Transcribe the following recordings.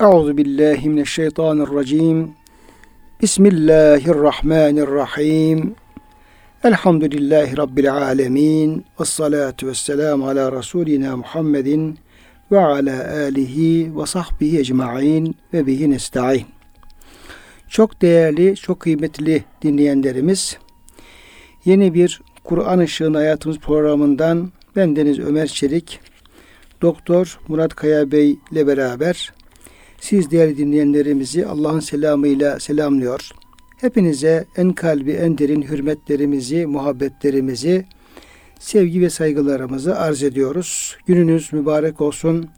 Euzu billahi mineşşeytanirracim. Bismillahirrahmanirrahim. Elhamdülillahi Rabbil alemin. Ve salatu ve selamu ala Resulina Muhammedin ve ala alihi ve sahbihi ecma'in ve bihi nesta'in. Çok değerli, çok kıymetli dinleyenlerimiz, yeni bir Kur'an Işığında Hayatımız programından ben Deniz Ömer Çelik, Doktor Murat Kaya Bey ile beraber siz değerli dinleyenlerimizi Allah'ın selamıyla selamlıyor. Hepinize en kalbi en derin hürmetlerimizi, muhabbetlerimizi, sevgi ve saygılarımızı arz ediyoruz. Gününüz mübarek olsun.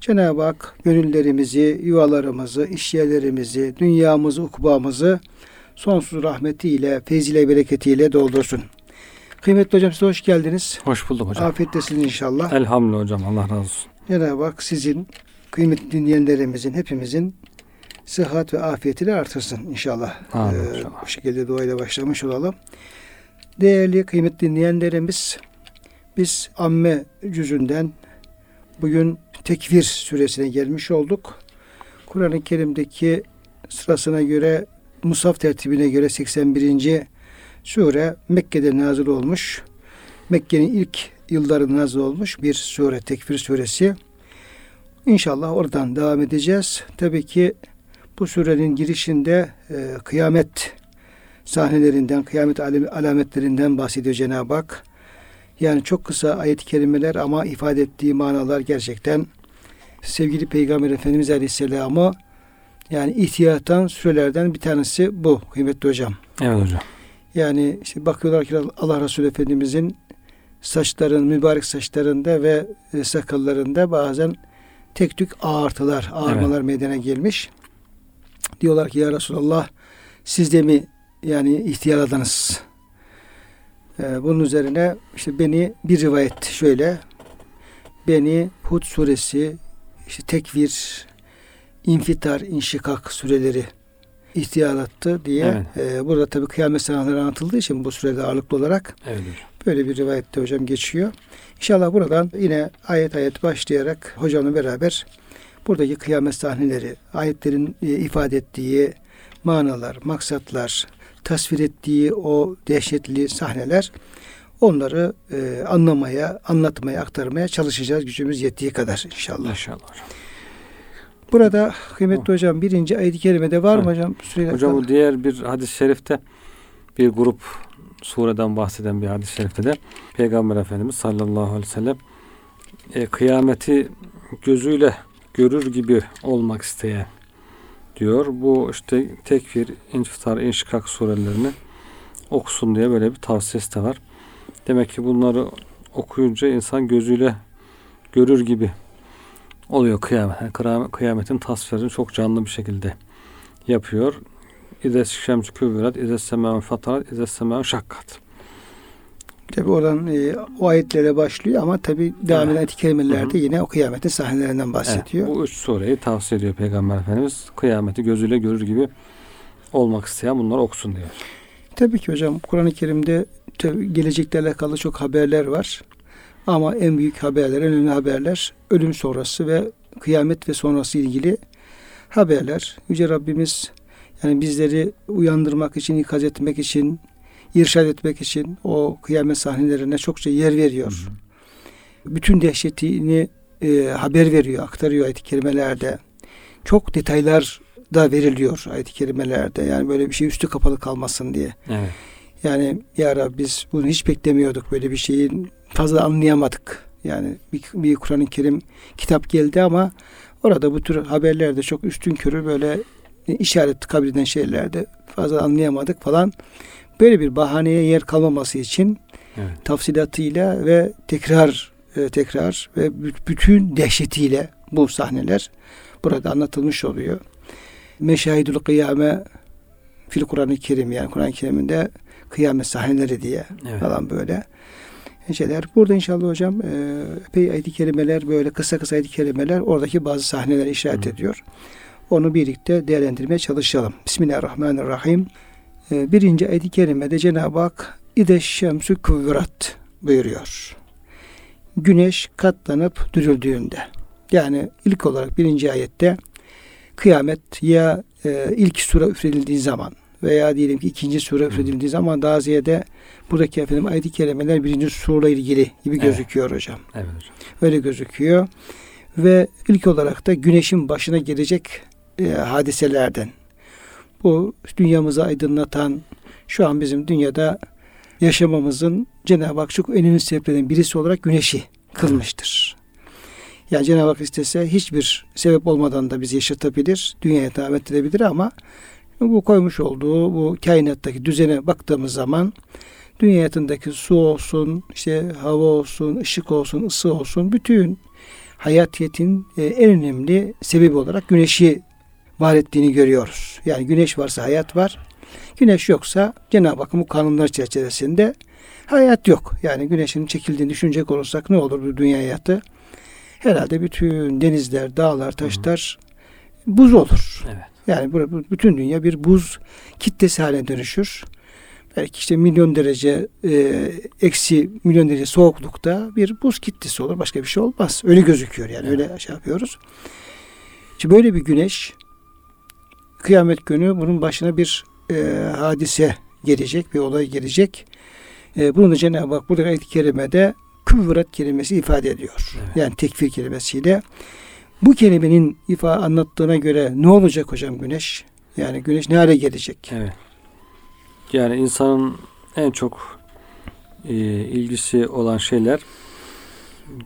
Cenab-ı Hak gönüllerimizi, yuvalarımızı, işyerlerimizi, dünyamızı, ukbamızı sonsuz rahmetiyle, feyziyle, bereketiyle doldursun. Kıymetli hocam size hoş geldiniz. Hoş bulduk hocam. Afiyettesiniz inşallah. Elhamdülillah hocam. Allah razı olsun. Cenab-ı Hak sizin, kıymetli dinleyenlerimizin, hepimizin sıhhat ve afiyetini artırsın inşallah. Amin Ee, inşallah. bu şekilde duayla başlamış olalım. Değerli kıymetli dinleyenlerimiz, biz amme cüzünden bugün tekvir süresine gelmiş olduk. Kur'an-ı Kerim'deki sırasına göre, Musaf tertibine göre 81. sure Mekke'de nazil olmuş. Mekke'nin ilk yıllarında nazil olmuş bir sure, tekvir suresi. İnşallah oradan devam edeceğiz. Tabii ki bu surenin girişinde e, kıyamet sahnelerinden, kıyamet alametlerinden bahsediyor Cenab-ı Hak. Yani çok kısa ayet-i kerimeler ama ifade ettiği manalar gerçekten sevgili Peygamber Efendimiz Aleyhisselam'ı yani ihtiyatan sürelerden bir tanesi bu kıymetli hocam. Evet hocam. Yani işte bakıyorlar ki Allah Resulü Efendimizin saçların, mübarek saçlarında ve e, sakallarında bazen tek tük ağartılar, ağarmalar meydana gelmiş. Diyorlar ki ya Resulallah siz de mi yani ihtiyaladınız? Ee, bunun üzerine işte beni bir rivayet şöyle beni Hud suresi işte tekvir, infitar, inşikak süreleri ihtiyalattı diye e, burada tabi kıyamet sahneleri anlatıldığı için bu sürede ağırlıklı olarak Evet. Böyle bir rivayette hocam geçiyor. İnşallah buradan yine ayet ayet başlayarak hocamla beraber buradaki kıyamet sahneleri, ayetlerin e, ifade ettiği manalar, maksatlar, tasvir ettiği o dehşetli sahneler onları e, anlamaya, anlatmaya, aktarmaya çalışacağız gücümüz yettiği kadar inşallah. İnşallah. Burada kıymetli hocam birinci ayet-i kerimede var mı hocam? Süreyle Hocam bu diğer bir hadis-i şerifte bir grup sureden bahseden bir hadis-i şerifte de Peygamber Efendimiz sallallahu aleyhi ve sellem e, kıyameti gözüyle görür gibi olmak isteyen diyor. Bu işte tekfir, infitar, inşikak surelerini okusun diye böyle bir tavsiyesi de var. Demek ki bunları okuyunca insan gözüyle görür gibi oluyor kıyamet. Yani kıyametin tasvirini çok canlı bir şekilde yapıyor. İzes şemsü küvverat, izes semâun fatarat, izes semâun şakkat. Tabi oradan e, o ayetlere başlıyor ama tabi devam Evet. eden Hı hı. yine o kıyametin sahnelerinden Evet, bahsediyor. bu üç sureyi tavsiye ediyor Peygamber Efendimiz. Kıyameti gözüyle görür gibi olmak isteyen bunları okusun diyor. Tabii ki hocam Kur'an-ı Kerim'de gelecekle alakalı çok haberler var. Ama en büyük haberler, en önemli haberler ölüm sonrası ve kıyamet ve sonrası ilgili haberler. Yüce Rabbimiz yani bizleri uyandırmak için, ikaz etmek için, irşad etmek için o kıyamet sahnelerine çokça yer veriyor. Bütün dehşetini e, haber veriyor, aktarıyor ayet-i kerimelerde. Çok detaylar da veriliyor ayet-i kerimelerde. Yani böyle bir şey üstü kapalı kalmasın diye. Evet. Yani ya Rabbi biz bunu hiç beklemiyorduk böyle bir şeyin fazla anlayamadık. Yani bir, bir Kur'an-ı Kerim kitap geldi ama orada bu tür haberlerde çok üstün körü böyle işaret kabul eden şeylerde fazla anlayamadık falan. Böyle bir bahaneye yer kalmaması için Evet. tafsilatıyla ve tekrar e, tekrar ve bü- bütün dehşetiyle bu sahneler burada anlatılmış oluyor. Meşahidül kıyame fil Kur'an-ı Kerim yani Kur'an-ı Kerim'inde kıyamet sahneleri diye Evet. falan böyle şeyler. Burada inşallah hocam e, epey ayet-i kerimeler böyle kısa kısa ayet-i kerimeler oradaki bazı sahneler işaret Hı. ediyor. Onu birlikte değerlendirmeye çalışalım. Bismillahirrahmanirrahim. E, birinci ayet-i kerimede Cenab-ı Hak İde şemsü kuvverat buyuruyor. Güneş katlanıp dürüldüğünde. Yani ilk olarak birinci ayette kıyamet ya e, ilk sura üfredildiği zaman veya diyelim ki ikinci sura üfredildiği zaman daha ziyade buradaki efendim ayet-i kerimeler birinci surayla ilgili gibi gözüküyor evet. hocam. Evet hocam. Öyle gözüküyor. Ve ilk olarak da güneşin başına gelecek e, hadiselerden. Bu dünyamızı aydınlatan, şu an bizim dünyada yaşamamızın Cenab-ı Hak çok önemli sebeplerden birisi olarak güneşi kılmıştır. Yani Cenab-ı Hak istese hiçbir sebep olmadan da bizi yaşatabilir, dünyaya devam ettirebilir ama bu koymuş olduğu bu kainattaki düzene baktığımız zaman dünya hayatındaki su olsun, işte hava olsun, ışık olsun, ısı olsun bütün hayatiyetin e, en önemli sebebi olarak güneşi var ettiğini görüyoruz. Yani güneş varsa hayat var. Güneş yoksa Cenab-ı Hakk'ın bu kanunlar çerçevesinde hayat yok. Yani güneşin çekildiğini düşünecek olursak ne olur bu dünya hayatı? Herhalde bütün denizler, dağlar, taşlar buz olur. Evet. Yani bu, bütün dünya bir buz kitlesi haline dönüşür. Belki işte milyon derece e, eksi milyon derece soğuklukta bir buz kitlesi olur. Başka bir şey olmaz. Öyle gözüküyor yani. Öyle şey yapıyoruz. Şimdi böyle bir güneş kıyamet günü bunun başına bir e, hadise gelecek, bir olay gelecek. E, bunu da Cenab-ı Hak burada ayet-i kerimede küvret kelimesi ifade ediyor. Evet. Yani tekfir kelimesiyle. Bu kelimenin ifa anlattığına göre ne olacak hocam güneş? Yani güneş ne hale gelecek? Evet. Yani insanın en çok e, ilgisi olan şeyler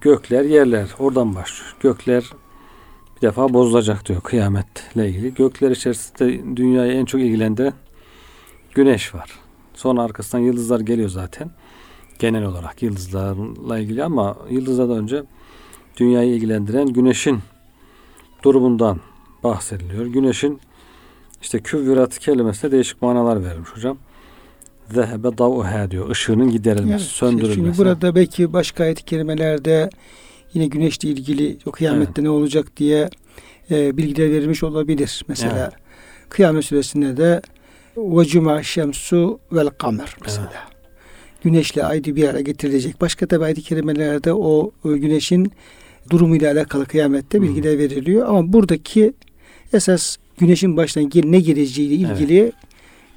gökler, yerler. Oradan başlıyor. Gökler bir defa bozulacak diyor kıyametle ilgili. Gökler içerisinde dünyayı en çok ilgilendiren güneş var. Sonra arkasından yıldızlar geliyor zaten. Genel olarak yıldızlarla ilgili ama yıldızlardan önce dünyayı ilgilendiren güneşin durumundan bahsediliyor. Güneşin işte küvvirat kelimesine değişik manalar verilmiş hocam. Zehebe davuha diyor. Işığının giderilmesi, evet, söndürülmesi. Şimdi burada belki başka ayet-i kerimelerde yine güneşle ilgili o kıyamette evet. ne olacak diye e, bilgiler verilmiş olabilir. Mesela evet. Kıyamet suresinde de ve cuma şemsu vel kamer mesela. Evet. Güneşle ay bir araya getirilecek. Başka tabi ayet-i kerimelerde o, o güneşin durumuyla alakalı kıyamette bilgiler veriliyor. Ama buradaki esas güneşin baştan ne geleceğiyle ilgili evet.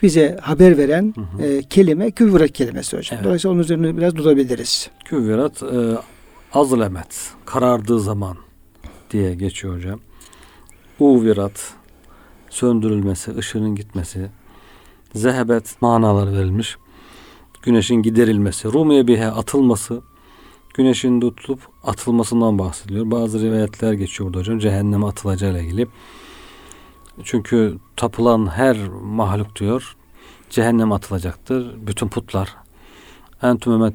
bize haber veren hı hı. E, kelime küvvirat kelimesi hocam. Evet. Dolayısıyla onun üzerine biraz durabiliriz. Küvvirat e, azlemet, karardığı zaman diye geçiyor hocam. Uvirat, söndürülmesi, ışığının gitmesi. Zehebet manaları verilmiş. Güneşin giderilmesi, Rumiye bihe atılması, güneşin tutulup atılmasından bahsediliyor. Bazı rivayetler geçiyor burada hocam. Cehenneme atılacağıyla ilgili. Çünkü tapılan her mahluk diyor cehenneme atılacaktır. Bütün putlar. Entüme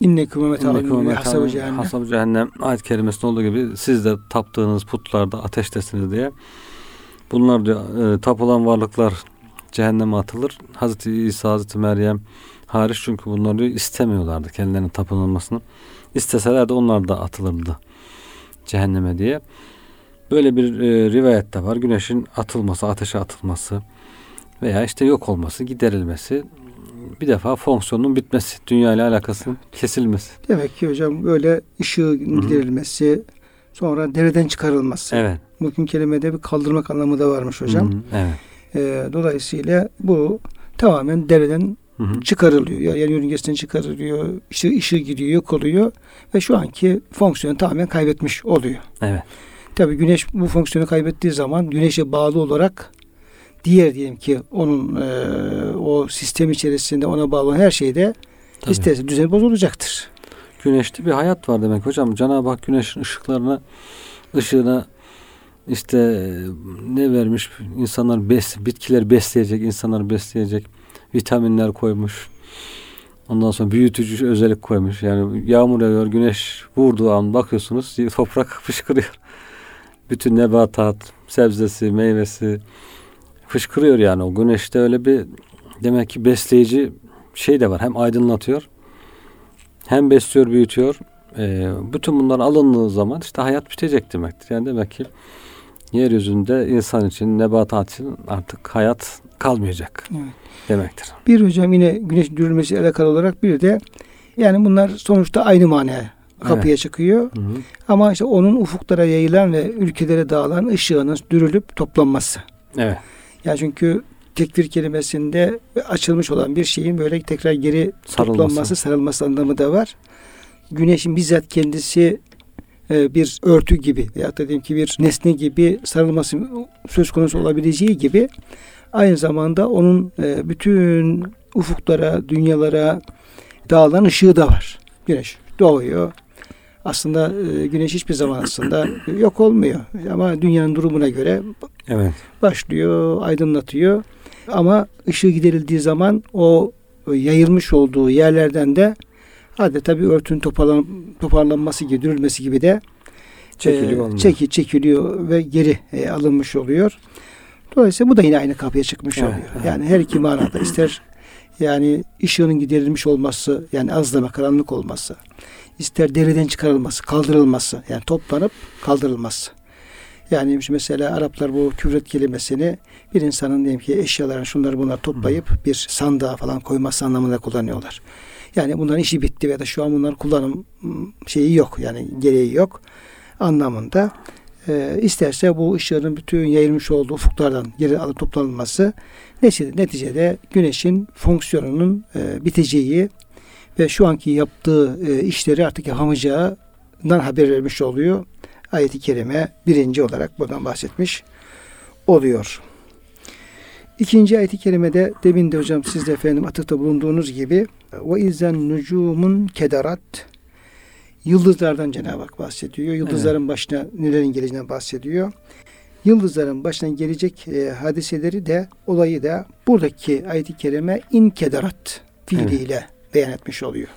metabudune İnnekum ve hasabı cehennem. Hasabı cehennem ayet kerimesinde olduğu gibi siz de taptığınız putlarda ateştesiniz diye. Bunlar diyor, e, tapılan varlıklar cehenneme atılır. Hazreti İsa, Hazreti Meryem hariç çünkü bunlar diyor istemiyorlardı kendilerinin tapınılmasını. İsteseler de onlar da atılırdı cehenneme diye. Böyle bir e, rivayet de var. Güneşin atılması, ateşe atılması veya işte yok olması, giderilmesi bir defa fonksiyonun bitmesi, dünya ile alakasının kesilmesi. Demek ki hocam böyle ışığın giderilmesi, sonra dereden çıkarılması. Evet. Bugün kelimede bir kaldırmak anlamı da varmış hocam. Hı-hı. Evet. E, dolayısıyla bu tamamen dereden Hı-hı. çıkarılıyor. Yani yörüngesinden çıkarılıyor. İşte ışığı gidiyor, yok oluyor ve şu anki fonksiyonu tamamen kaybetmiş oluyor. Evet. Tabii güneş bu fonksiyonu kaybettiği zaman güneşe bağlı olarak diğer diyelim ki onun e, o sistem içerisinde ona bağlı her şeyde Tabii. isterse düzen bozulacaktır. Güneşte bir hayat var demek hocam. Cenab-ı Hak güneşin ışıklarına ışığına işte ne vermiş insanlar bes, bitkiler besleyecek, insanlar besleyecek vitaminler koymuş. Ondan sonra büyütücü özellik koymuş. Yani yağmur yağıyor, güneş vurduğu an bakıyorsunuz toprak fışkırıyor. Bütün nebatat, sebzesi, meyvesi, fışkırıyor yani o güneşte öyle bir demek ki besleyici şey de var. Hem aydınlatıyor hem besliyor, büyütüyor. E, bütün bunlar alındığı zaman işte hayat bitecek demektir. Yani demek ki yeryüzünde insan için, nebatat için artık hayat kalmayacak evet. demektir. Bir hocam yine güneş dürülmesi alakalı olarak bir de yani bunlar sonuçta aynı manaya kapıya Evet. çıkıyor. Hı hı. Ama işte onun ufuklara yayılan ve ülkelere dağılan ışığının dürülüp toplanması. Evet. Yani çünkü tekfir kelimesinde açılmış olan bir şeyin böyle tekrar geri Sarılması. toplanması, sarılması anlamı da var. Güneşin bizzat kendisi e, bir örtü gibi veya da diyelim ki bir nesne gibi sarılması söz konusu olabileceği gibi aynı zamanda onun e, bütün ufuklara, dünyalara dağılan ışığı da var. Güneş doğuyor. Aslında e, güneş hiçbir zaman aslında yok olmuyor. Ama dünyanın durumuna göre Evet. başlıyor, aydınlatıyor. Ama ışığı giderildiği zaman o yayılmış olduğu yerlerden de adeta bir örtünün toparlan, toparlanması gibi, dürülmesi gibi de Çekiliyor e, çeki, çekiliyor ve geri e, alınmış oluyor. Dolayısıyla bu da yine aynı kapıya çıkmış Evet, oluyor. evet. Yani her iki manada ister yani ışığının giderilmiş olması yani azlama karanlık olması ister deriden çıkarılması kaldırılması yani toplanıp kaldırılması. Yani mesela Araplar bu küfret kelimesini bir insanın diyelim ki eşyalarını şunları bunları toplayıp bir sandığa falan koyması anlamında kullanıyorlar. Yani bunların işi bitti ve da şu an bunların kullanım ım, şeyi yok yani gereği yok anlamında. Ee, isterse bu ışığın bütün yayılmış olduğu ufuklardan geri alıp toplanılması neticede, neticede güneşin fonksiyonunun e, biteceği ve şu anki yaptığı e, işleri artık yapamayacağından haber vermiş oluyor. Ayet-i Kerime birinci olarak buradan bahsetmiş oluyor. İkinci ayet-i kerimede demin de hocam siz de efendim atıfta bulunduğunuz gibi ve izen nucumun kedarat yıldızlardan Cenab-ı Hak bahsediyor. Yıldızların başına nelerin geleceğinden bahsediyor. Yıldızların başına gelecek e, hadiseleri de olayı da buradaki ayet-i kerime in kedarat fiiliyle beyan etmiş oluyor.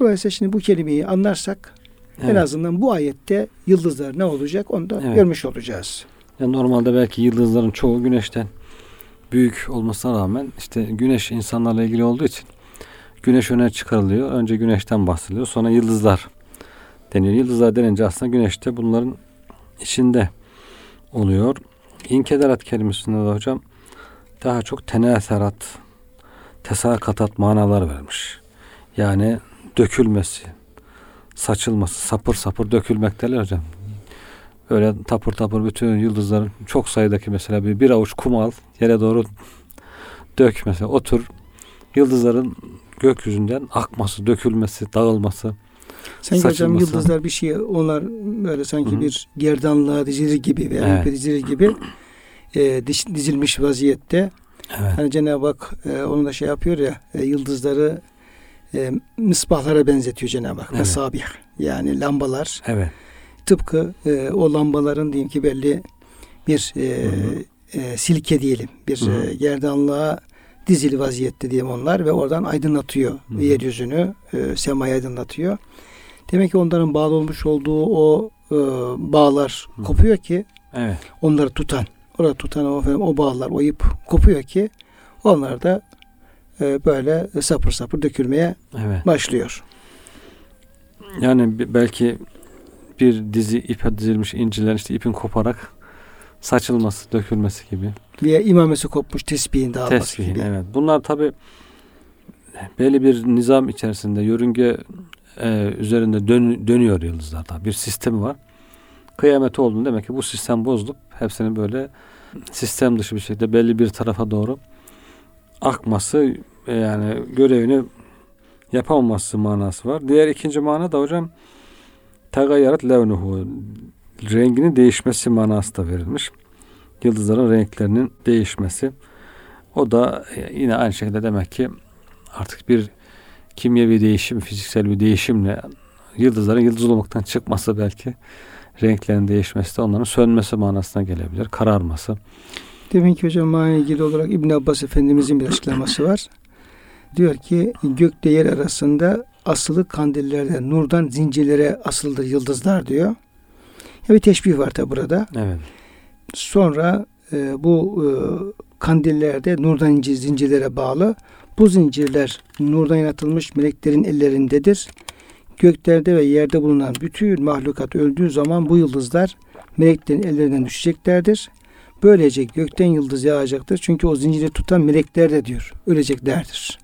Dolayısıyla şimdi bu kelimeyi anlarsak en Evet. azından bu ayette yıldızlar ne olacak onu da Evet. görmüş olacağız. Ya normalde belki yıldızların çoğu güneşten büyük olmasına rağmen işte güneş insanlarla ilgili olduğu için güneş öne çıkarılıyor. Önce güneşten bahsediliyor. Sonra yıldızlar deniyor. Yıldızlar denince aslında güneşte bunların içinde oluyor. İnkederat kelimesinde de hocam daha çok teneserat, tesakatat manalar vermiş. Yani dökülmesi, saçılması, sapır sapır dökülmek derler hocam. Öyle tapır tapır bütün yıldızların çok sayıdaki mesela bir, bir avuç kum al yere doğru dök mesela otur yıldızların gökyüzünden akması, dökülmesi, dağılması. Sanki hocam Saçılması. yıldızlar bir şey onlar böyle sanki Hı hı. bir gerdanlığa dizilir gibi veya Evet. dizilir gibi e, dizilmiş vaziyette. Evet. Hani Cenab-ı Hak e, onu da şey yapıyor ya e, yıldızları e, misbahlara benzetiyor Cenab-ı Hak. Evet. Mesabih yani lambalar Evet. tıpkı e, o lambaların diyeyim ki belli bir e, e, silke diyelim bir Hı hı. e, gerdanlığa dizili vaziyette diyelim onlar ve oradan aydınlatıyor Hı hı. yeryüzünü e, semayı aydınlatıyor. Demek ki onların bağlı olmuş olduğu o e, bağlar Hı hı. kopuyor ki Evet. onları tutan orada tutan o, efendim, o bağlar o ip kopuyor ki onlar da e, böyle sapır sapır dökülmeye Evet. başlıyor. Yani belki bir dizi ipe dizilmiş inciler işte ipin koparak saçılması, dökülmesi gibi. Veya imamesi kopmuş tesbihin dağılması Tesbihin gibi. evet. Bunlar tabi belli bir nizam içerisinde yörünge e, üzerinde dön- dönüyor yıldızlarda. Bir sistemi var. Kıyamet olduğunda demek ki bu sistem bozulup hepsinin böyle sistem dışı bir şekilde belli bir tarafa doğru akması e, yani görevini yapamaması manası var. Diğer ikinci mana da hocam tegayyarat levnuhu renginin değişmesi manası da verilmiş. Yıldızların renklerinin değişmesi. O da e, yine aynı şekilde demek ki artık bir kimyevi değişim, fiziksel bir değişimle yıldızların yıldız olmaktan çıkması belki renklerin değişmesi de onların sönmesi manasına gelebilir. Kararması. Demin ki hocam manayla ilgili olarak İbn Abbas Efendimizin bir açıklaması var. Diyor ki gökte yer arasında asılı kandillerde nurdan zincirlere asıldır yıldızlar diyor. Ya bir teşbih var tabi burada. Evet. Sonra e, bu e, kandillerde nurdan inci zincirlere bağlı. Bu zincirler nurdan yaratılmış meleklerin ellerindedir. Göklerde ve yerde bulunan bütün mahlukat öldüğü zaman bu yıldızlar meleklerin ellerinden düşeceklerdir. Böylece gökten yıldız yağacaktır. Çünkü o zinciri tutan melekler de diyor öleceklerdir.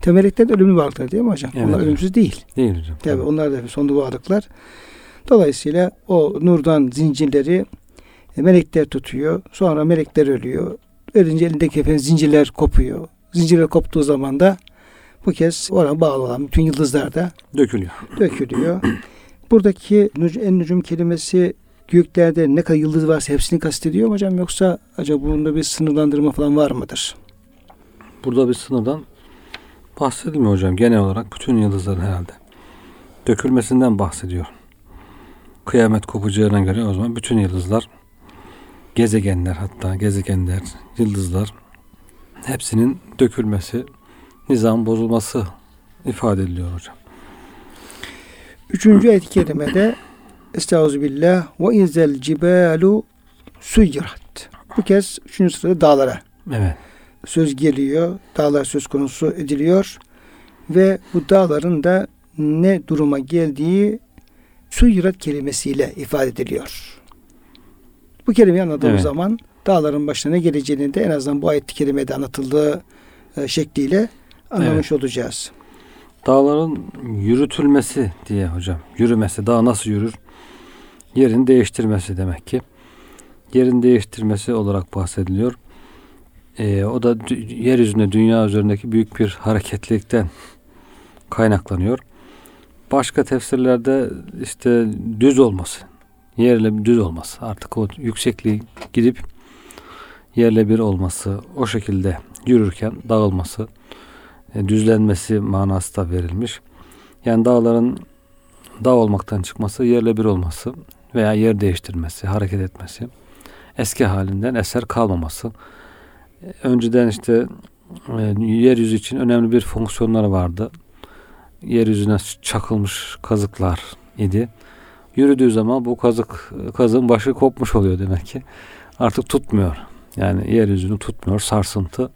Tabi melekler de ölümlü varlıklar değil mi hocam? Evet Onlar ölümsüz değil. Değil hocam. Tabi onlar da sonlu varlıklar. Dolayısıyla o nurdan zincirleri e, melekler tutuyor. Sonra melekler ölüyor. Ölünce elindeki efendim zincirler kopuyor. Zincirler koptuğu zaman da bu kez ona bağlı olan bütün yıldızlar da Dökülüyor. dökülüyor. Buradaki en nucum kelimesi göklerde ne kadar yıldız varsa hepsini kastediyor mu hocam yoksa acaba bunda bir sınırlandırma falan var mıdır? Burada bir sınırdan bahsedilmiyor hocam. Genel olarak bütün yıldızların herhalde dökülmesinden bahsediyor. Kıyamet kopacağına göre o zaman bütün yıldızlar, gezegenler hatta gezegenler, yıldızlar hepsinin dökülmesi, nizam bozulması ifade ediliyor hocam. Üçüncü ayet-i kerimede Estağfirullah ve inzel cibalu suyirat. Bu kez üçüncü sırada dağlara Evet. söz geliyor. Dağlar söz konusu ediliyor. Ve bu dağların da ne duruma geldiği suyirat kelimesiyle ifade ediliyor. Bu kelimeyi anladığımız Evet. zaman dağların başına ne geleceğini de en azından bu ayet-i kerimede anlatıldığı e, şekliyle anlamış olacağız. Dağların yürütülmesi diye hocam. Yürümesi. Dağ nasıl yürür? Yerini değiştirmesi demek ki. Yerin değiştirmesi olarak bahsediliyor. Ee, o da yeryüzünde, dünya üzerindeki büyük bir hareketlilikten kaynaklanıyor. Başka tefsirlerde işte düz olması, yerle düz olması, artık o yüksekliği gidip yerle bir olması, o şekilde yürürken dağılması, düzlenmesi manası da verilmiş. Yani dağların dağ olmaktan çıkması, yerle bir olması veya yer değiştirmesi, hareket etmesi, eski halinden eser kalmaması. E, Önceden işte e, yeryüzü için önemli bir fonksiyonları vardı. Yeryüzüne çakılmış kazıklar idi. Yürüdüğü zaman bu kazık kazığın başı kopmuş oluyor demek ki. Artık tutmuyor. Yani yeryüzünü tutmuyor. Sarsıntı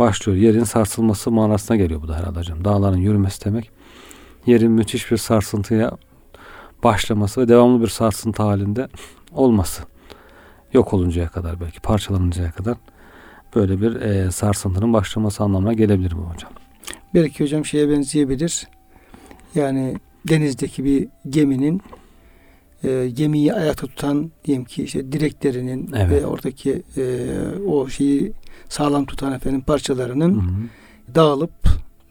başlıyor. Yerin sarsılması manasına geliyor bu da herhalde hocam. Dağların yürümesi demek. Yerin müthiş bir sarsıntıya başlaması ve devamlı bir sarsıntı halinde olması. Yok oluncaya kadar belki parçalanıncaya kadar böyle bir e, sarsıntının başlaması anlamına gelebilir bu hocam. Belki hocam şeye benzeyebilir. Yani denizdeki bir geminin e, gemiyi ayakta tutan diyelim ki işte direklerinin Evet. ve oradaki e, o şeyi sağlam tutan efendim parçalarının Hı hı. dağılıp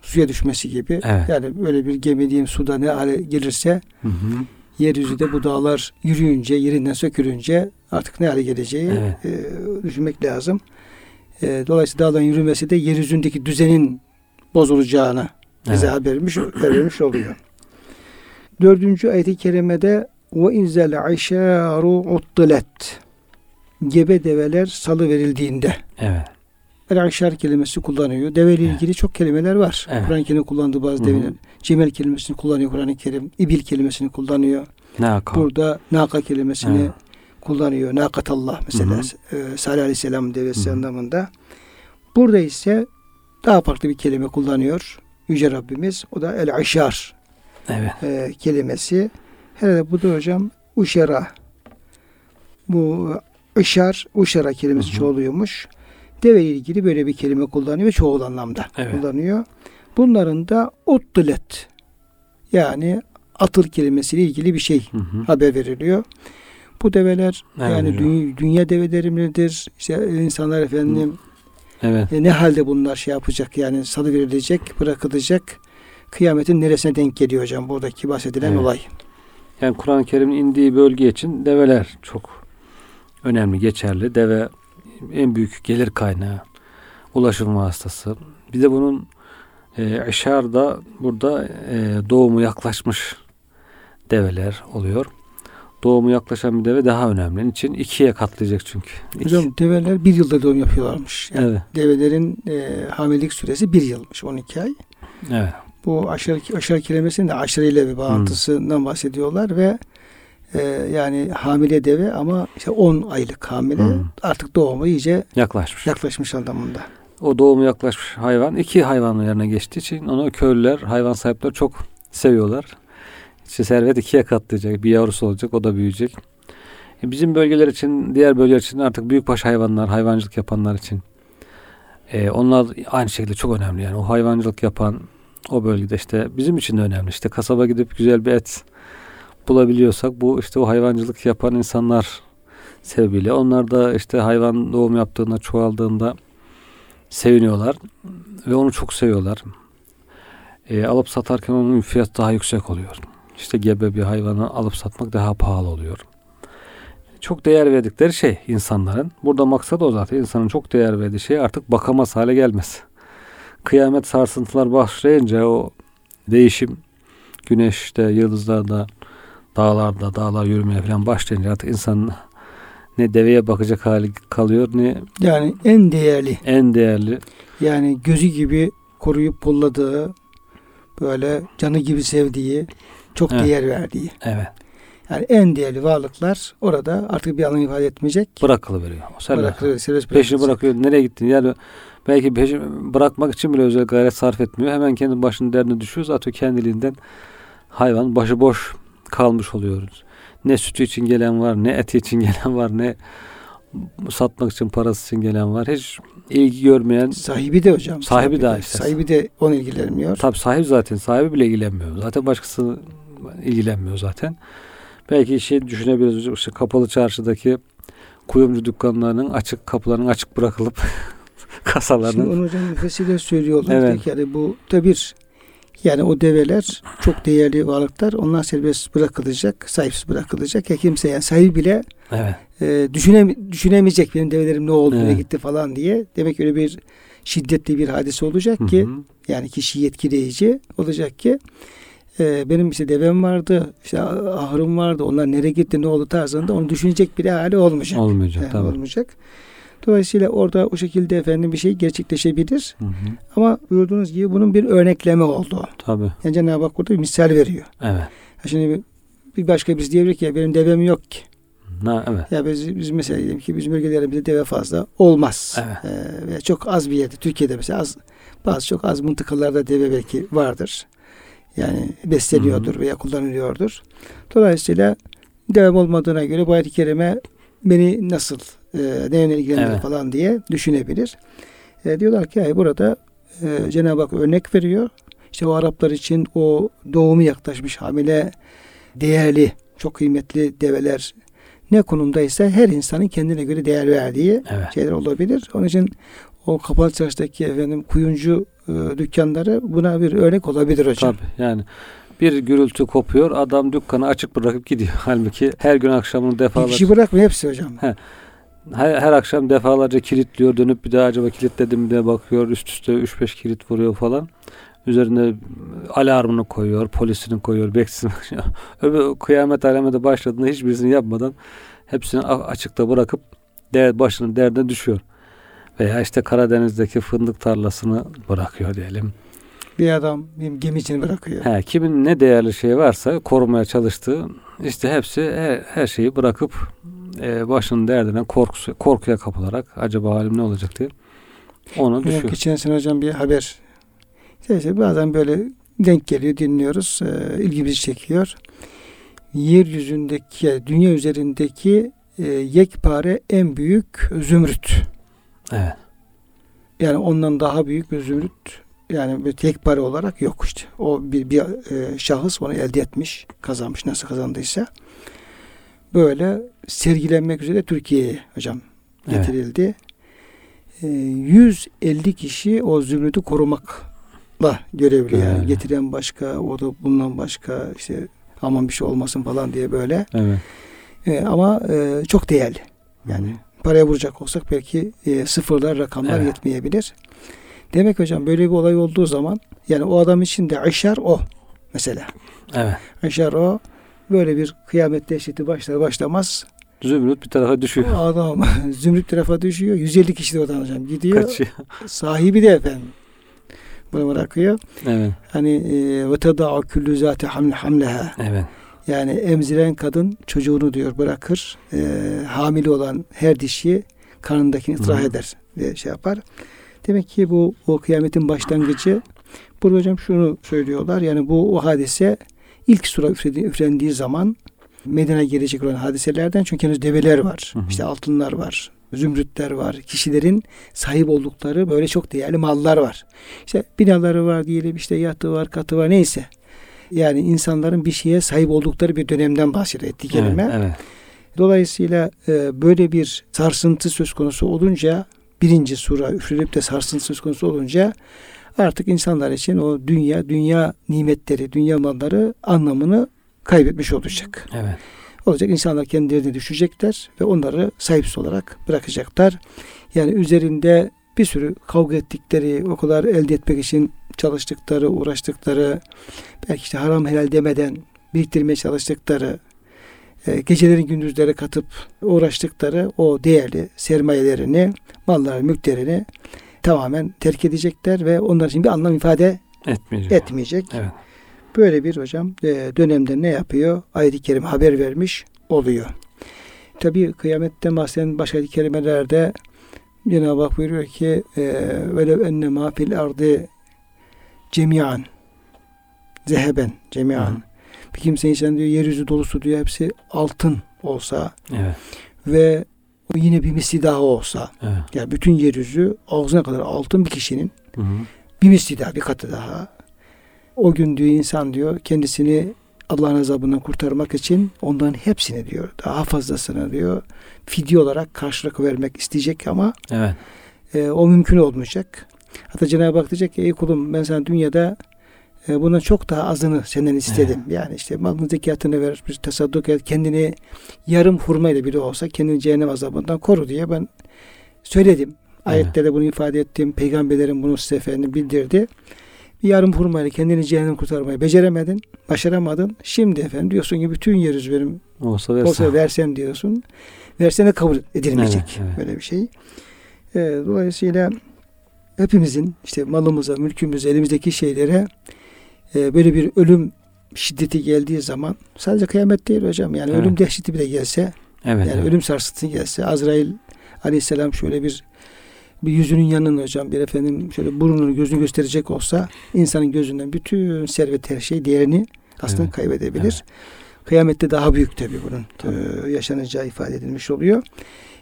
suya düşmesi gibi. Evet. Yani böyle bir gemi diyeyim suda ne hale gelirse Hı hı. yeryüzünde bu dağlar yürüyünce, yerinden sökülünce artık ne hale geleceği Evet. e, düşünmek lazım. E, dolayısıyla dağların yürümesi de yeryüzündeki düzenin bozulacağını bize Evet. haber vermiş, vermiş oluyor. Dördüncü ayet-i kerimede ve inzel aşaru uttilet gebe develer salı verildiğinde Evet. El aşar kelimesi kullanıyor. Deveyle Evet. ilgili çok kelimeler var. Evet. Kur'an-ı Kerim'in kullandığı bazı develer. Cemel kelimesini kullanıyor Kur'an-ı Kerim. İbil kelimesini kullanıyor. Ne akal? Burada naka kelimesini Evet. kullanıyor. Nakatallah mesela. Hı E, Salih Aleyhisselam devesi Hı hı. anlamında. Burada ise daha farklı bir kelime kullanıyor. Yüce Rabbimiz. O da el aşar Evet. e, kelimesi. Herhalde bu da hocam uşara. Bu ışar, uşara kelimesi çoğuluyormuş. Deve ile ilgili böyle bir kelime kullanıyor ve çoğul anlamda Evet. kullanıyor. Bunların da uttilet yani atıl kelimesiyle ilgili bir şey Hı hı. haber veriliyor. Bu develer Evet yani dünya, dünya develeri midir? İşte insanlar efendim Evet. e, ne halde bunlar şey yapacak yani salı verilecek, bırakılacak. Kıyametin neresine denk geliyor hocam buradaki bahsedilen Evet. olay. Yani Kur'an-ı Kerim'in indiği bölge için develer çok önemli, geçerli. Deve en büyük gelir kaynağı, ulaşım vasıtası. Bir de bunun e, eşar da burada e, doğumu yaklaşmış develer oluyor. Doğumu yaklaşan bir deve daha önemli. için ikiye katlayacak çünkü. İki- Hocam develer bir yılda doğum yapıyorlarmış. Yani Evet. develerin e, hamilelik süresi bir yılmış 12 ay. Evet. Bu aşırı, aşırı kelimesinin de aşırı ile bir bağlantısından bahsediyorlar ve e, yani hamile deve ama işte 10 aylık hamile Hmm. artık doğumu iyice Yaklaşmış. yaklaşmış anlamında. o doğumu yaklaşmış hayvan iki hayvanın yerine geçtiği için onu köylüler, hayvan sahipleri çok seviyorlar. İşte servet ikiye katlayacak. Bir yavrusu olacak. O da büyüyecek. E bizim bölgeler için, diğer bölgeler için artık büyükbaş hayvanlar, hayvancılık yapanlar için E, onlar aynı şekilde çok önemli. Yani o hayvancılık yapan o bölgede işte bizim için de önemli. İşte kasaba gidip güzel bir et bulabiliyorsak bu işte o hayvancılık yapan insanlar sebebiyle. Onlar da işte hayvan doğum yaptığında, çoğaldığında seviniyorlar ve onu çok seviyorlar. E, alıp satarken onun fiyatı daha yüksek oluyor. İşte gebe bir hayvanı alıp satmak daha pahalı oluyor. Çok değer verdikleri şey insanların. Burada maksat o zaten. insanın çok değer verdiği şey artık bakamaz hale gelmesi. Kıyamet sarsıntılar başlayınca o değişim güneşte, yıldızlarda, dağlarda, dağlar yürümeye falan başlayınca artık insanın ne deveye bakacak hali kalıyor ne yani en değerli en değerli yani gözü gibi koruyup pulladığı böyle canı gibi sevdiği çok Evet. değer verdiği evet yani en değerli varlıklar orada artık bir anlam ifade etmeyecek. bırakılıveriyor. O serbest. Peşini bırakıyor. Nereye gittin? Yani belki peşi bırakmak için bile özel gayret sarf etmiyor. Hemen kendi başının derdine düşüyor. Zaten kendiliğinden hayvan başıboş kalmış oluyoruz. Ne sütü için gelen var, ne eti için gelen var, ne satmak için parası için gelen var. Hiç ilgi görmeyen Sahibi de hocam. Sahibi de işte. Sahibi de onu ilgilenmiyor. Tabi sahip zaten. Sahibi bile ilgilenmiyor. Zaten başkası ilgilenmiyor zaten. Belki şey düşünebiliriz. İşte kapalı çarşıdaki kuyumcu dükkanlarının açık kapılarının açık bırakılıp Şimdi kasalarının onu hocam vesile söylüyorlar. Evet. Evet. Yani bu da bir yani o develer çok değerli varlıklar. Onlar serbest bırakılacak, sahipsiz bırakılacak. Ya kimse yani sahibi bile evet e, düşüneme, düşünemeyecek benim develerim ne oldu, ne Evet. gitti falan diye. Demek ki öyle bir şiddetli bir hadise olacak Hı ki hı. yani kişi etkileyici olacak ki e, benim işte devem vardı, işte ahırım vardı, onlar nereye gitti, ne oldu tarzında onu düşünecek bile hali olmayacak. olmayacak Yani tabii. olmayacak. Dolayısıyla orada o şekilde efendim bir şey gerçekleşebilir. Hı hı. Ama buyurduğunuz gibi bunun bir örnekleme oldu. Tabii. Yani Cenab-ı Hak burada bir misal veriyor. Evet. Ha Şimdi bir- başka biz diyebilir ki ya benim devem yok ki. Na, evet. Ya biz, biz mesela diyelim ki bizim bölgelerimizde deve fazla olmaz. Evet. Ee, veya çok az bir yerde Türkiye'de mesela az bazı çok az mıntıkalarda deve belki vardır. Yani besleniyordur veya kullanılıyordur. Dolayısıyla devem olmadığına göre bu ayet-i kerime beni nasıl e, ne yöne ilgilendirir Evet. falan diye düşünebilir. E, diyorlar ki ay burada e, Cenab-ı Hak örnek veriyor. İşte o Araplar için o doğumu yaklaşmış hamile değerli, çok kıymetli develer ne konumdaysa her insanın kendine göre değer verdiği Evet. şeyler olabilir. Onun için o kapalı çarşıdaki efendim kuyuncu e, dükkanları buna bir örnek olabilir hocam. Tabii. Yani bir gürültü kopuyor. Adam dükkanı açık bırakıp gidiyor. Halbuki her gün akşamını Bir defalarca kişi bırakmıyor hepsi hocam. her, her akşam defalarca kilitliyor. Dönüp bir daha acaba kilitledim mi diye bakıyor. Üst üste 3-5 kilit vuruyor falan. Üzerine alarmını koyuyor, polisini koyuyor, bekçisini koyuyor. Kıyamet alameti başladığında hiçbirisini yapmadan hepsini açıkta bırakıp der, başının derdine düşüyor. Veya işte Karadeniz'deki fındık tarlasını bırakıyor diyelim. Bir adam bir gemi için bırakıyor. He, kimin ne değerli şey varsa korumaya çalıştığı işte hepsi her, her şeyi bırakıp e, başının derdine korkusu, korkuya kapılarak acaba halim ne olacak diye ona Yok, düşüyor. geçen sene hocam bir haber. İşte, işte bazen böyle denk geliyor, dinliyoruz. E, ilgimizi çekiyor. Yeryüzündeki, dünya üzerindeki e, yekpare en büyük zümrüt. Evet. Yani ondan daha büyük bir zümrüt yani bir yekpare olarak yok işte. O bir, bir e, şahıs onu elde etmiş, kazanmış nasıl kazandıysa. Böyle sergilenmek üzere Türkiye'ye hocam Evet. getirildi. E, 150 kişi o zümrütü korumakla görevli yani. Yani. Getiren başka, o da bundan başka işte aman bir şey olmasın falan diye böyle. Evet. E, ama e, çok değerli. Yani paraya vuracak olsak belki e, sıfırlar rakamlar Evet. yetmeyebilir. Demek hocam böyle bir olay olduğu zaman yani o adam için de aşar o mesela. Evet. Aşar o böyle bir kıyamet dehşeti başlar başlamaz. Zümrüt bir tarafa düşüyor. O adam zümrüt tarafa düşüyor. 150 kişi de oradan hocam gidiyor. Kaçıyor. Sahibi de efendim bunu bırakıyor. Evet. Hani e, ve teda'u küllü zâti hamle hamleha. Evet. Yani emziren kadın çocuğunu diyor bırakır. E, hamile olan her dişi karnındakini Hı. eder diye şey yapar. Demek ki bu o kıyametin başlangıcı. Burada hocam şunu söylüyorlar. Yani bu o hadise ilk sura üflendiği zaman meydana gelecek olan hadiselerden çünkü henüz develer var. Hı hı. işte altınlar var. zümrütler var. Kişilerin sahip oldukları böyle çok değerli mallar var. İşte binaları var diyelim işte yatı var katı var neyse. Yani insanların bir şeye sahip oldukları bir dönemden bahsediyor etti kelime. Evet, evet. Dolayısıyla böyle bir sarsıntı söz konusu olunca birinci sura üflenip de sarsıntı söz konusu olunca artık insanlar için o dünya, dünya nimetleri, dünya malları anlamını kaybetmiş olacak. Evet. Olacak insanlar kendilerine düşecekler ve onları sahipsiz olarak bırakacaklar. Yani üzerinde bir sürü kavga ettikleri, o kadar elde etmek için çalıştıkları, uğraştıkları, belki işte haram helal demeden biriktirmeye çalıştıkları, gecelerin gündüzlere katıp uğraştıkları o değerli sermayelerini, malları, mülklerini tamamen terk edecekler ve onlar için bir anlam ifade Etmeyecek. etmeyecek. Evet. Böyle bir hocam e, dönemde ne yapıyor? Ayet-i Kerime haber vermiş oluyor. Tabi kıyametten bahseden başka ayet-i kerimelerde Cenab-ı Hak buyuruyor ki e, velev enne ma fil ardı cemiyan zeheben cemiyan. Bir kimsenin içinde diyor yeryüzü dolusu diyor hepsi altın olsa Evet. ve o yine bir misli daha olsa Evet. yani bütün yeryüzü ağzına kadar altın bir kişinin Hı hı. bir misli daha bir katı daha. O gün diyor insan diyor kendisini Allah'ın azabından kurtarmak için onların hepsini diyor daha fazlasını diyor fidye olarak karşılık vermek isteyecek ama Evet. e, o mümkün olmayacak. Hatta Cenab-ı Hak diyecek ki ey kulum ben sana dünyada e, bundan çok daha azını senden istedim. Yani işte malın zekatını ver, bir tasadduk et, kendini yarım hurmayla bile olsa kendini cehennem azabından koru diye ben söyledim. Ayette de bunu ifade ettim. Peygamberlerin bunu size efendim bildirdi. Bir yarım hurmayla kendini cehennem kurtarmayı beceremedin, başaramadın. Şimdi efendim diyorsun ki bütün yeryüzü benim Olsa verse. olsa versem diyorsun. Versene kabul edilmeyecek. Evet, evet. Böyle bir şey. E, dolayısıyla hepimizin işte malımıza, mülkümüze, elimizdeki şeylere e, böyle bir ölüm şiddeti geldiği zaman sadece kıyamet değil hocam. Yani Evet. ölüm dehşeti bile gelse, Evet. yani evet. ölüm sarsıntısı gelse, Azrail aleyhisselam şöyle bir bir yüzünün yanına hocam bir efendim şöyle burnunu gözünü gösterecek olsa insanın gözünden bütün servet her şey değerini aslında Evet. kaybedebilir. Kıyamette daha büyük tabii bunun e, yaşanacağı ifade edilmiş oluyor.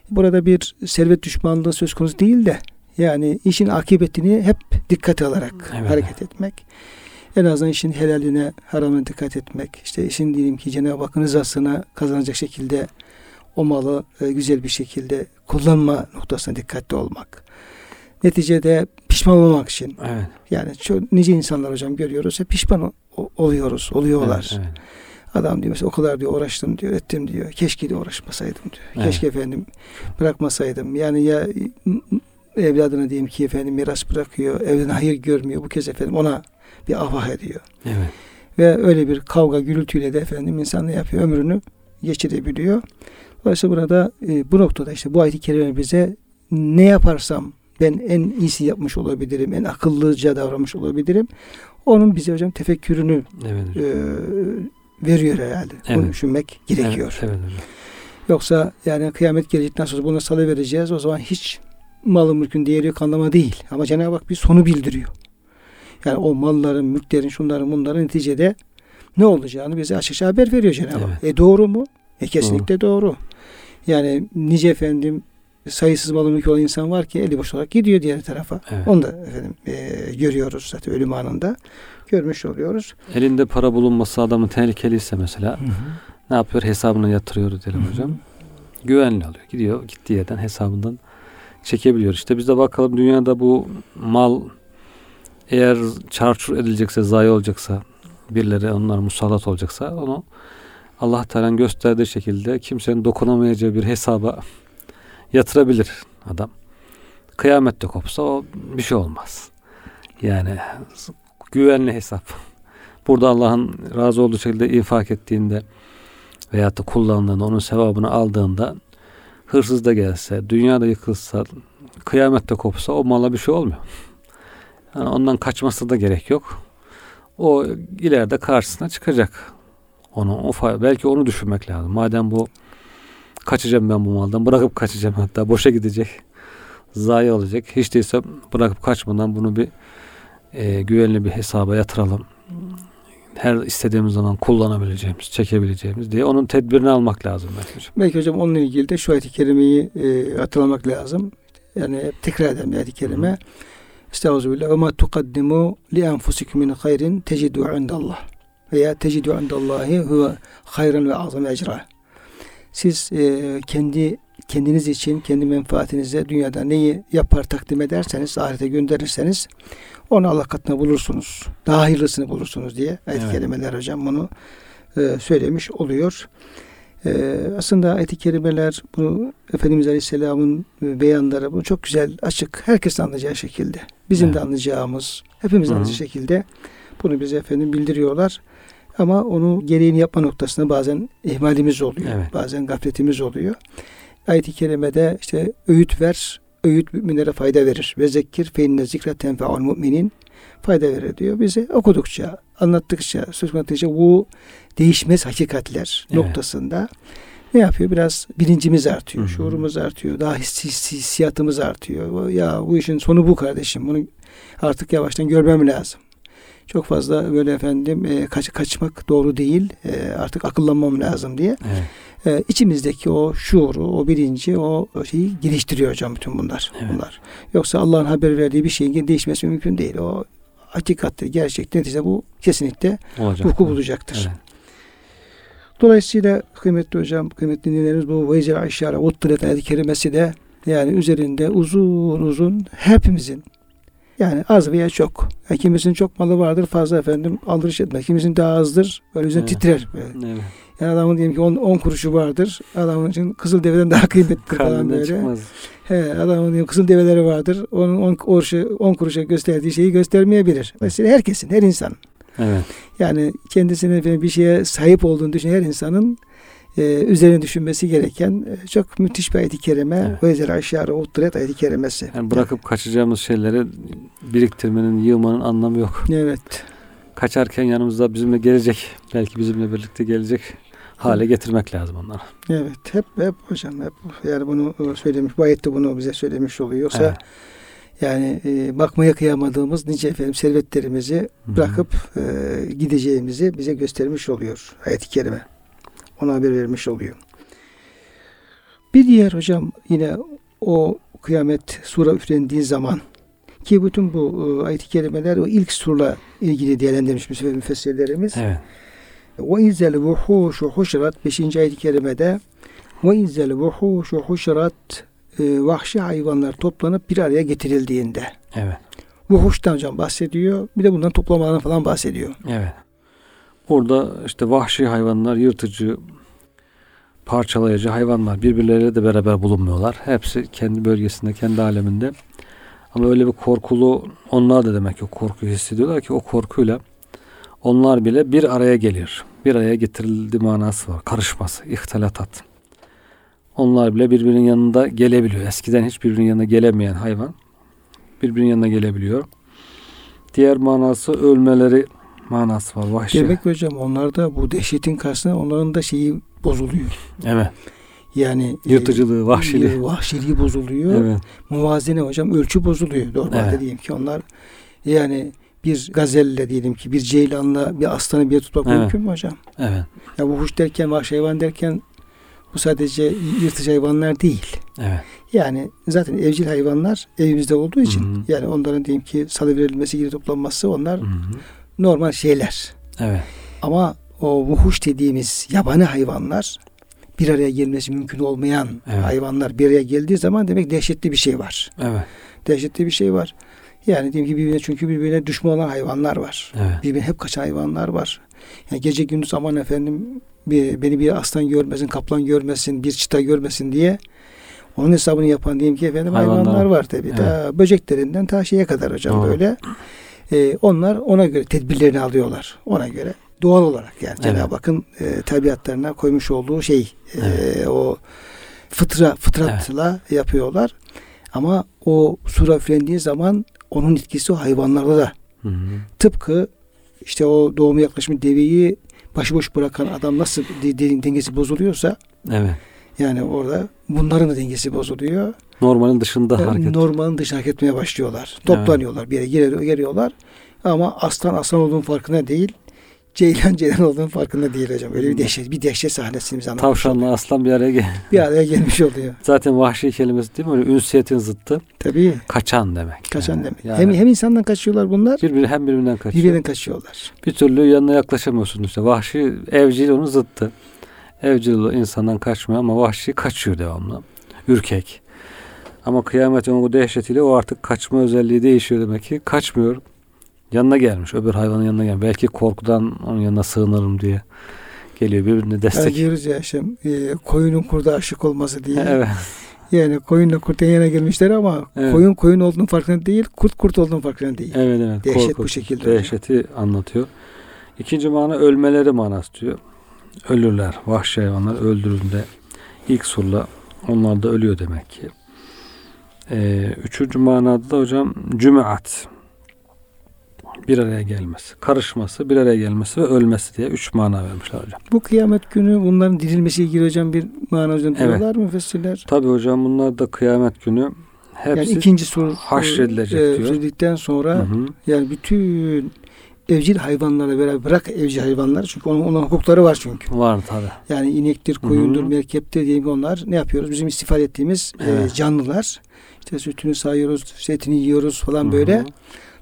Burada bir servet düşmanlığı söz konusu değil de yani işin akıbetini hep dikkate alarak Evet. hareket etmek. En azından işin helaline, haramına dikkat etmek. İşte işin diyelim ki Cenab-ı Hakk'ın rızasına kazanacak şekilde o malı e, güzel bir şekilde kullanma noktasına dikkatli olmak. Neticede pişman olmamak için Evet. yani çok nice insanlar hocam görüyoruz hep pişman o- oluyoruz, oluyorlar. Evet, evet. Adam diyor mesela o kadar diyor uğraştım diyor, ettim diyor. Keşke de uğraşmasaydım diyor. Evet. Keşke efendim bırakmasaydım. Yani ya evladına diyeyim ki efendim miras bırakıyor, evden hayır görmüyor. Bu kez efendim ona bir avah ediyor. Evet. Ve öyle bir kavga gürültüyle de efendim insan ne yapıyor? Ömrünü geçirebiliyor. Dolayısıyla burada e, bu noktada işte bu ayet-i kerime bize ne yaparsam ben en iyisi yapmış olabilirim, en akıllıca davranmış olabilirim. Onun bize hocam tefekkürünü Evet. e, veriyor herhalde. Bunu Evet. düşünmek gerekiyor. Evet, evet hocam. Yoksa yani kıyamet gelecekten sonra buna salı vereceğiz. O zaman hiç malın mülkün değeri yok anlama değil. Ama Cenab-ı Hak bir sonu bildiriyor. Yani o malların, mülklerin, şunların, bunların neticede ne olacağını bize açıkça haber veriyor Cenab-ı Hak. E doğru mu? E kesinlikle doğru. Yani nice efendim sayısız malı mülkü olan insan var ki eli boş olarak gidiyor diğer tarafa. Evet. Onu da efendim e, görüyoruz zaten ölüm anında. Görmüş oluyoruz. Elinde para bulunması adamın tehlikeliyse mesela ne yapıyor? Hesabına yatırıyor diyelim hocam. Güvenli alıyor. Gidiyor gittiği yerden hesabından çekebiliyor. İşte biz de bakalım dünyada bu mal eğer çarçur edilecekse, zayi olacaksa, birileri onlar musallat olacaksa onu Allah Teala'nın gösterdiği şekilde kimsenin dokunamayacağı bir hesaba yatırabilir adam. Kıyamette kopsa o bir şey olmaz. Yani güvenli hesap. Burada Allah'ın razı olduğu şekilde infak ettiğinde veyahut da kullandığında, onun sevabını aldığında hırsız da gelse, dünyada yıkılsa, kıyamette kopsa o mala bir şey olmuyor. Yani ondan kaçması da gerek yok. O ileride karşısına çıkacak. Onu, o, belki onu düşünmek lazım. Madem bu kaçacağım ben bu maldan, bırakıp kaçacağım hatta boşa gidecek. Zayi olacak. Hiç değilse bırakıp kaçmadan bunu bir e, güvenli bir hesaba yatıralım her istediğimiz zaman kullanabileceğimiz, çekebileceğimiz diye onun tedbirini almak lazım belki hocam. Belki hocam onunla ilgili de şu ayet-i kerimeyi e, hatırlamak lazım. Yani tekrar eden bir ayet-i kerime. Estağfirullah. Ve ma tukaddimu li enfusikum min hayrin tecidu indallah. Veya tecidu indallahi huve hayran ve azam ecra. Siz e, kendi kendiniz için, kendi menfaatinize dünyada neyi yapar takdim ederseniz, ahirete gönderirseniz onu Allah katına bulursunuz. Daha hayırlısını bulursunuz diye ayet-i Evet. kerimeler hocam bunu e, söylemiş oluyor. E, aslında ayet-i kerimeler bu Efendimiz Aleyhisselam'ın beyanları bu çok güzel, açık, herkesin anlayacağı şekilde. Bizim de Evet. anlayacağımız, hepimizin Hı hı. anlayacağı şekilde bunu bize efendim bildiriyorlar. Ama onu gereğini yapma noktasında bazen ihmalimiz oluyor. Evet. Bazen gafletimiz oluyor. Ayet-i kerimede işte öğüt ver, öğüt müminlere fayda verir. Ve zekkir fe inne zikre tenfe'ul müminin fayda verir diyor. Bize okudukça, anlattıkça, söz anlattıkça bu değişmez hakikatler Evet. noktasında ne yapıyor? Biraz bilincimiz artıyor, Hı hı. şuurumuz artıyor, daha hissi- hissiyatımız artıyor. Ya bu işin sonu bu kardeşim. Bunu artık yavaştan görmem lazım. Çok fazla böyle efendim e, kaç, kaçmak doğru değil. E, artık akıllanmam lazım diye. Evet. E, içimizdeki o şuuru, o bilinci, o şeyi geliştiriyor hocam bütün bunlar. Evet. Bunlar. Yoksa Allah'ın haber verdiği bir şeyin değişmesi mümkün değil. O hakikattir, gerçek. Neticede bu kesinlikle Olacak. vuku bulacaktır. Evet. Dolayısıyla kıymetli hocam, kıymetli dinlerimiz bu Veyzel Aşşara Uttilet ayet-i kerimesi de yani üzerinde uzun uzun hepimizin yani az veya çok. Yani kimisinin çok malı vardır fazla efendim aldırış etmez. Kimisinin daha azdır. Böyle yüzden Evet. titrer. Böyle. Evet. Yani adamın diyelim ki 10 kuruşu vardır. Adamın için kızıl deveden daha kıymetli falan böyle. çıkmaz. He, adamın diyelim kızıl develeri vardır. Onun 10 kuruşu 10 kuruşa gösterdiği şeyi göstermeyebilir. Mesela herkesin, her insan. Evet. Yani kendisine bir şeye sahip olduğunu düşünen her insanın e, üzerine düşünmesi gereken e, çok müthiş bir ayet-i kerime. Evet. Ve ezel aşağı uttiret ayet-i kerimesi. Yani bırakıp kaçacağımız şeyleri biriktirmenin, yığmanın anlamı yok. Evet. Kaçarken yanımızda bizimle gelecek, belki bizimle birlikte gelecek hale getirmek lazım onları. Evet. Hep hep hocam hep yani bunu söylemiş. Bu ayette bunu bize söylemiş oluyor. Yoksa Evet. yani e, bakmaya kıyamadığımız nice efendim servetlerimizi bırakıp e, gideceğimizi bize göstermiş oluyor ayet-i kerime. Ona haber vermiş oluyor. Bir diğer hocam yine o kıyamet sura üflendiği zaman ki bütün bu e, ayet-i kerimeler o ilk surla ilgili değerlendirmiş müfessir- müfessirlerimiz. Evet. Ve izzel vuhuşu huşrat 5. ayet-i kerimede ve izzel vuhuşu huşrat e, vahşi hayvanlar toplanıp bir araya getirildiğinde Evet. vuhuştan hocam bahsediyor. Bir de bundan toplamalarından falan bahsediyor. Evet. Orada işte vahşi hayvanlar, yırtıcı, parçalayıcı hayvanlar birbirleriyle de beraber bulunmuyorlar. Hepsi kendi bölgesinde, kendi aleminde. Ama öyle bir korkulu onlar da demek ki o korkuyu hissediyorlar ki o korkuyla onlar bile bir araya geliyor. Bir araya getirildi manası var. Karışması, ihtilatat. Onlar bile birbirinin yanında gelebiliyor. Eskiden hiç birbirinin yanına gelemeyen hayvan birbirinin yanına gelebiliyor. Diğer manası ölmeleri manası var. Vahşi. Demek ki hocam onlar da bu dehşetin karşısında onların da şeyi bozuluyor. Evet. Yani e, Yırtıcılığı, vahşiliği. vahşiliği bozuluyor. Evet. Muvazene hocam ölçü bozuluyor. Normalde Evet. diyelim ki onlar yani bir gazelle diyelim ki bir ceylanla bir aslanı bir tutmak Evet. mümkün mü hocam? Evet. Ya bu huş derken vahşi hayvan derken bu sadece yırtıcı hayvanlar değil. Evet. Yani zaten evcil hayvanlar evimizde olduğu için Hı hı. yani onların diyelim ki salı verilmesi, geri toplanması onlar Hı hı. Normal şeyler. Evet. Ama o vuhuş dediğimiz yabani hayvanlar bir araya gelmesi mümkün olmayan Evet. hayvanlar bir araya geldiği zaman demek dehşetli bir şey var. Evet. Dehşetli bir şey var. Yani diyelim ki birbirine çünkü birbirine düşman olan hayvanlar var. Evet. Birbirine hep kaçan hayvanlar var. Yani gece gündüz aman efendim bir, beni bir aslan görmesin, kaplan görmesin, bir çita görmesin diye onun hesabını yapan diyelim ki efendim Hayvanlar hayvanlar var. tabii. Evet. Ta böceklerinden ta şeye kadar hocam Doğru. böyle. Ee, onlar ona göre tedbirlerini alıyorlar. Ona göre doğal olarak yani Evet. Cenab-ı Hakk'ın e, tabiatlarına koymuş olduğu şey e, Evet. o fıtra fıtratla yapıyorlar. Ama o sura üflendiği zaman onun etkisi o hayvanlarda da Hı hı. tıpkı işte o doğumu yaklaşmış deveyi başıboş bırakan adam nasıl de- de- dengesi bozuluyorsa Evet. Yani orada bunların da dengesi bozuluyor. Normalin dışında E, hareket. Normalin dışına hareket etmeye başlıyorlar. Toplanıyorlar bir yere geliyor, geliyorlar. Ama aslan aslan olduğunun farkında değil. ceylan ceylan olduğunun farkında değil hocam. Öyle bir dehşet, bir dehşet sahnesini bize anlatmış Tavşanla oluyor. aslan bir araya gel. Bir araya gelmiş oluyor. Zaten vahşi kelimesi değil mi? Öyle ünsiyetin zıttı. Tabii Kaçan demek. kaçan Yani. demek. Yani Hem, hem insandan kaçıyorlar bunlar, birbiri hem birbirinden kaçıyor. birbirinden kaçıyorlar. Bir türlü yanına yaklaşamıyorsun işte. Vahşi evcil onun zıttı. Evcil insandan kaçmıyor ama vahşi kaçıyor devamlı. Ürkek. Ama kıyametin o dehşetiyle o artık kaçma özelliği değişiyor demek ki. Kaçmıyor. Yanına gelmiş. Öbür hayvanın yanına gelmiş. Belki korkudan onun yanına sığınırım diye geliyor. Birbirine Yani destek. diyoruz ya işte e, koyunun kurda aşık olması diye. evet. Yani koyunla kurt yan yana gelmişler ama Evet. koyun koyun olduğunun farkında değil, kurt kurt olduğunun farkında değil. Evet evet. Dehşet bu Korkunç. şekilde. Dehşeti anlatıyor. İkinci mana ölmeleri manası diyor. Ölürler. Vahşi hayvanlar öldürüldüğünde ilk surla onlar da ölüyor demek ki. Ee, üçüncü manada da hocam cümeat. Bir araya gelmesi, karışması, bir araya gelmesi ve ölmesi diye üç mana vermişler hocam. Bu kıyamet günü bunların dirilmesi ilgili hocam bir mana hocam Evet. diyorlar mı müfessirler? Tabi hocam bunlar da kıyamet günü hepsi Yani ikinci sur haşredilecek e, diyor. sonra Hı hı. yani bütün evcil hayvanlarla beraber bırak evcil hayvanlar çünkü onun, onun hukukları var çünkü. var tabi. Yani inektir, koyundur, Hı hı. merkeptir diye onlar ne yapıyoruz? Bizim istifade ettiğimiz e, Evet. canlılar. İşte sütünü sayıyoruz, etini yiyoruz falan böyle.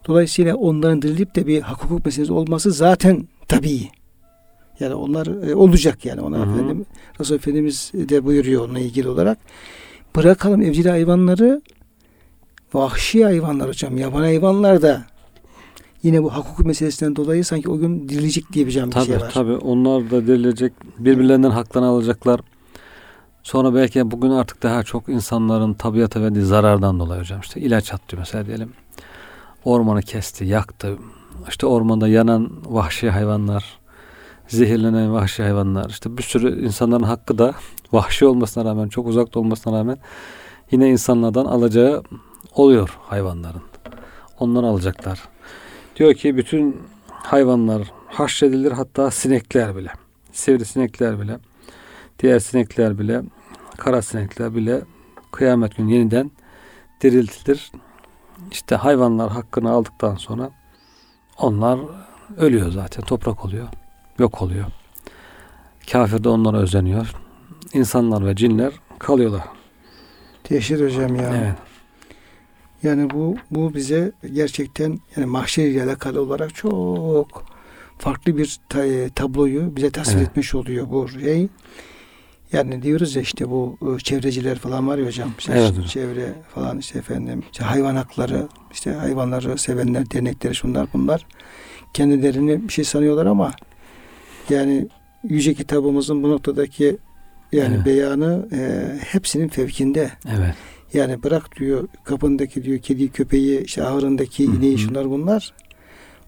Dolayısıyla onların dirilip de bir hak hukuk meselesi olması zaten tabii. Yani onlar e, olacak yani ona Hı hı. efendim. Resul Efendimiz de buyuruyor onunla ilgili olarak. Bırakalım evcil hayvanları vahşi hayvanlar hocam. Yaban hayvanlar da yine bu hukuk meselesinden dolayı sanki o gün dirilecek diye bir can bir Tabii şey var. tabii onlar da dirilecek. Birbirlerinden haklarını alacaklar. Sonra belki bugün artık daha çok insanların tabiata verdiği zarardan dolayı hocam. işte ilaç attı mesela diyelim. Ormanı kesti, yaktı. İşte ormanda yanan vahşi hayvanlar, zehirlenen vahşi hayvanlar. işte bir sürü insanların hakkı da vahşi olmasına rağmen, çok uzakta olmasına rağmen yine insanlardan alacağı oluyor hayvanların. Onları alacaklar. Diyor ki bütün hayvanlar haşredilir hatta sinekler bile. Sivrisinekler bile. Diğer sinekler bile. Kara sinekler bile kıyamet günü yeniden diriltilir. İşte hayvanlar hakkını aldıktan sonra onlar ölüyor zaten. Toprak oluyor. Yok oluyor. Kafir de onlara özeniyor. İnsanlar ve cinler kalıyorlar. Dehşet hocam ya. Evet. Yani bu bu bize gerçekten yani mahşer ile alakalı olarak çok farklı bir ta- tabloyu bize tasvir Evet. etmiş oluyor bu şey. Yani diyoruz ya işte bu e, çevreciler falan var ya hocam. İşte Evet işte çevre falan işte efendim. işte hayvan hakları, işte hayvanları sevenler, dernekleri şunlar bunlar. Kendilerini bir şey sanıyorlar ama yani yüce kitabımızın bu noktadaki yani Evet. beyanı e, hepsinin fevkinde. Evet. Yani bırak diyor kapındaki diyor kedi köpeği işte ahırındaki Hı hı. ineği şunlar bunlar.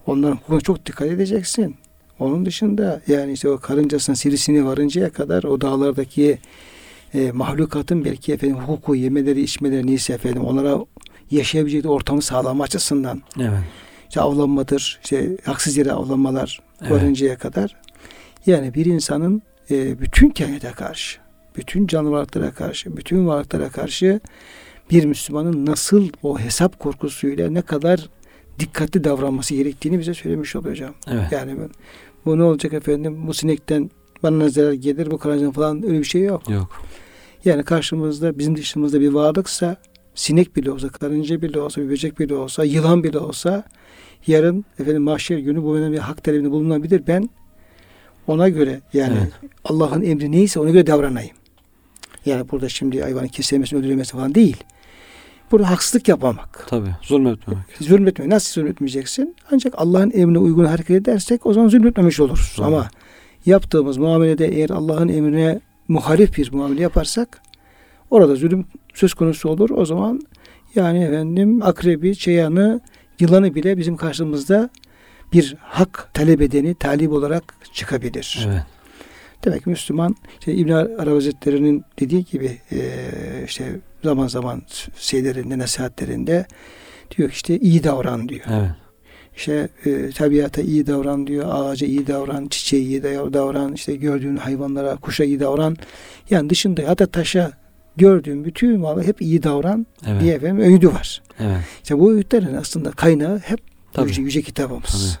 Onların hukukuna çok dikkat edeceksin. Onun dışında yani işte o karıncasının sirisini varıncaya kadar o dağlardaki e, mahlukatın belki efendim hukuku yemeleri içmeleri neyse efendim onlara yaşayabilecek ortamı sağlama açısından Evet. işte avlanmadır işte haksız yere avlanmalar Evet. varıncaya kadar yani bir insanın e, bütün kainata karşı bütün canlı varlıklara karşı bütün varlıklara karşı bir Müslümanın nasıl o hesap korkusuyla ne kadar dikkatli davranması gerektiğini bize söylemiş oluyor hocam. Evet. Yani bu ne olacak efendim bu sinekten bana ne zarar gelir bu karıncadan falan öyle bir şey yok. Yok. Yani karşımızda bizim dışımızda bir varlıksa sinek bile olsa, karınca bile olsa, bir böcek bile olsa, yılan bile olsa yarın efendim mahşer günü bu benim bir hak talebinde bulunabilir. Ben ona göre yani Evet. Allah'ın emri neyse ona göre davranayım. Yani burada şimdi hayvanı kesilmesi, öldürülmesi falan değil. Burada haksızlık yapmamak. Tabii. Zulmetmemek. Zulmetmemek. Nasıl zulmetmeyeceksin? Ancak Allah'ın emrine uygun hareket edersek o zaman zulmetmemiş oluruz. Doğru. Ama yaptığımız muamelede eğer Allah'ın emrine muhalif bir muamele yaparsak orada zulüm söz konusu olur. O zaman yani efendim akrebi, çeyanı, yılanı bile bizim karşımızda bir hak talep edeni, talip olarak çıkabilir. Evet. Demek ki Müslüman işte İbn Arabi Hazretleri'nin dediği gibi e, işte zaman zaman şeylerinde, nasihatlerinde diyor ki işte iyi davran diyor. Evet. İşte e, tabiata iyi davran diyor, ağaca iyi davran, çiçeğe iyi dav- davran, işte gördüğün hayvanlara, kuşa iyi davran. Yani dışında hatta taşa gördüğün bütün varlığa hep iyi davran Evet. diye efendim öğüdü var. Evet. İşte bu öğütlerin aslında kaynağı hep Tabii. yüce, yüce kitabımız.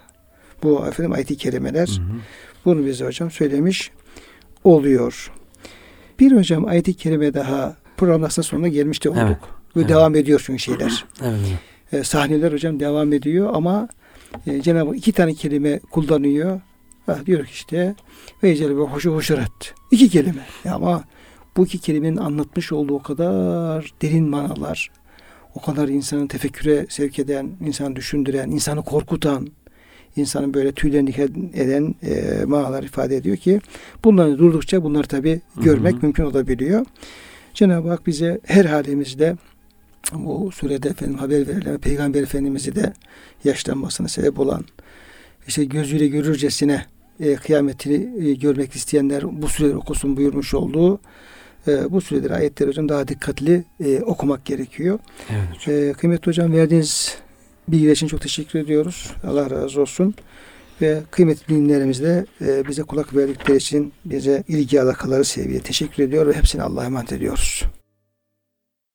Bu efendim ayet-i kerimeler. Hı hı. Bunu bize hocam söylemiş oluyor. Bir hocam ayet-i kerime daha programın aslında sonuna gelmişti olduk. Evet. Ve Evet. devam ediyor çünkü şeyler. Evet. E, sahneler hocam devam ediyor ama e, Cenab-ı iki tane kelime kullanıyor. Ha, diyor ki işte ve ecel ve hoşu hoşurat. İki kelime. Ya ama bu iki kelimenin anlatmış olduğu o kadar derin manalar, o kadar insanı tefekküre sevk eden, insanı düşündüren, insanı korkutan, insanın böyle tüylerini eden e, manalar ifade ediyor ki bunları durdukça bunları tabi görmek Hı hı. mümkün olabiliyor. Cenab-ı Hak bize her halimizde bu surede efendim haber verilen Peygamber Efendimiz'i de yaşlanmasına sebep olan işte gözüyle görürcesine e, kıyametini e, görmek isteyenler bu sureleri okusun buyurmuş olduğu e, bu sureleri ayetleri hocam daha dikkatli e, okumak gerekiyor. Evet hocam. E, kıymetli hocam verdiğiniz bilgiler için çok teşekkür ediyoruz. Allah razı olsun. Ve kıymetli dinlerimizle e, bize kulak verdikleri için bize ilgi alakaları seviye teşekkür ediyor ve hepsini Allah'a emanet ediyoruz.